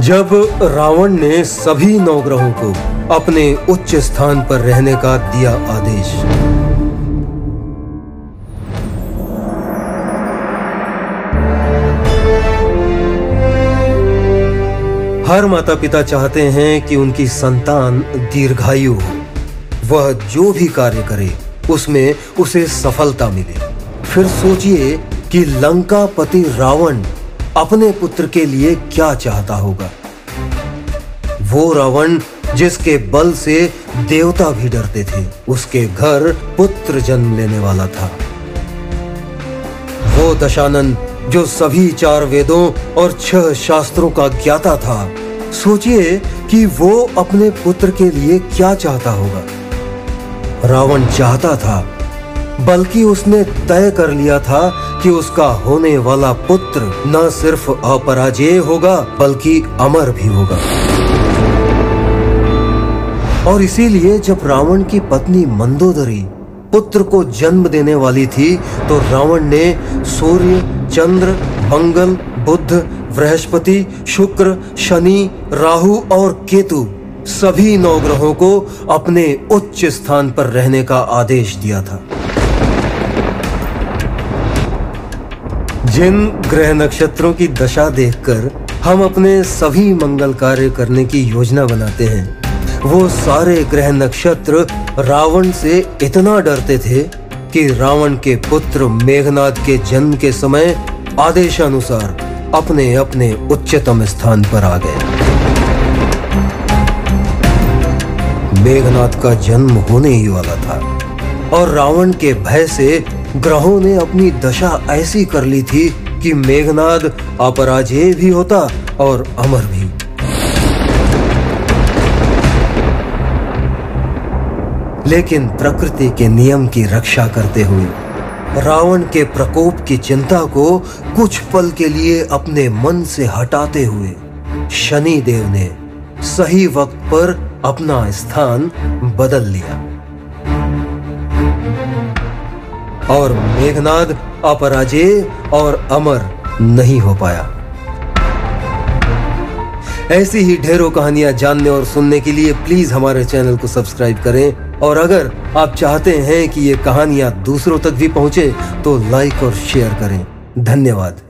जब रावण ने सभी नवग्रहों को अपने उच्च स्थान पर रहने का दिया आदेश। हर माता पिता चाहते हैं कि उनकी संतान दीर्घायु हो। वह जो भी कार्य करे, उसमें उसे सफलता मिले। फिर सोचिए कि लंका पति रावण अपने पुत्र के लिए क्या चाहता होगा? वो रावण, जिसके बल से देवता भी डरते थे, उसके घर पुत्र जन्म लेने वाला था। वो दशानन, जो सभी चार वेदों और छह शास्त्रों का ज्ञाता था, सोचिए कि वो अपने पुत्र के लिए क्या चाहता होगा। रावण चाहता था बल्कि उसने तय कर लिया था कि उसका होने वाला पुत्र न सिर्फ़ अपराजेय होगा, बल्कि अमर भी होगा। और इसीलिए जब रावण की पत्नी मंदोदरी पुत्र को जन्म देने वाली थी तो रावण ने सूर्य, चंद्र, मंगल बुद्ध बृहस्पति, शुक्र, शनि, राहु और केतु सभी नवग्रहों को अपने उच्च स्थान पर रहने का आदेश दिया था। जिन ग्रह नक्षत्रों की दशा देखकर हम अपने सभी मंगल कार्य करने की योजना बनाते हैं, वो सारे ग्रह नक्षत्र रावण से इतना डरते थे कि रावण के पुत्र मेघनाथ के जन्म के समय आदेशानुसार अपने अपने उच्चतम स्थान पर आ गए। मेघनाथ का जन्म होने ही वाला था और रावण के भय से ग्रहों ने अपनी दशा ऐसी कर ली थी कि मेघनाद अपराजेय भी होता और अमर भी। लेकिन प्रकृति के नियम की रक्षा करते हुए, रावण के प्रकोप की चिंता को कुछ पल के लिए अपने मन से हटाते हुए शनि देव ने सही वक्त पर अपना स्थान बदल लिया। और मेघनाद अपराजेय और अमर नहीं हो पाया। ऐसी ही ढेरों कहानियाँ जानने और सुनने के लिए प्लीज़ हमारे चैनल को सब्सक्राइब करें। और अगर आप चाहते हैं कि ये कहानियाँ दूसरों तक भी पहुँचे तो लाइक और शेयर करें। धन्यवाद।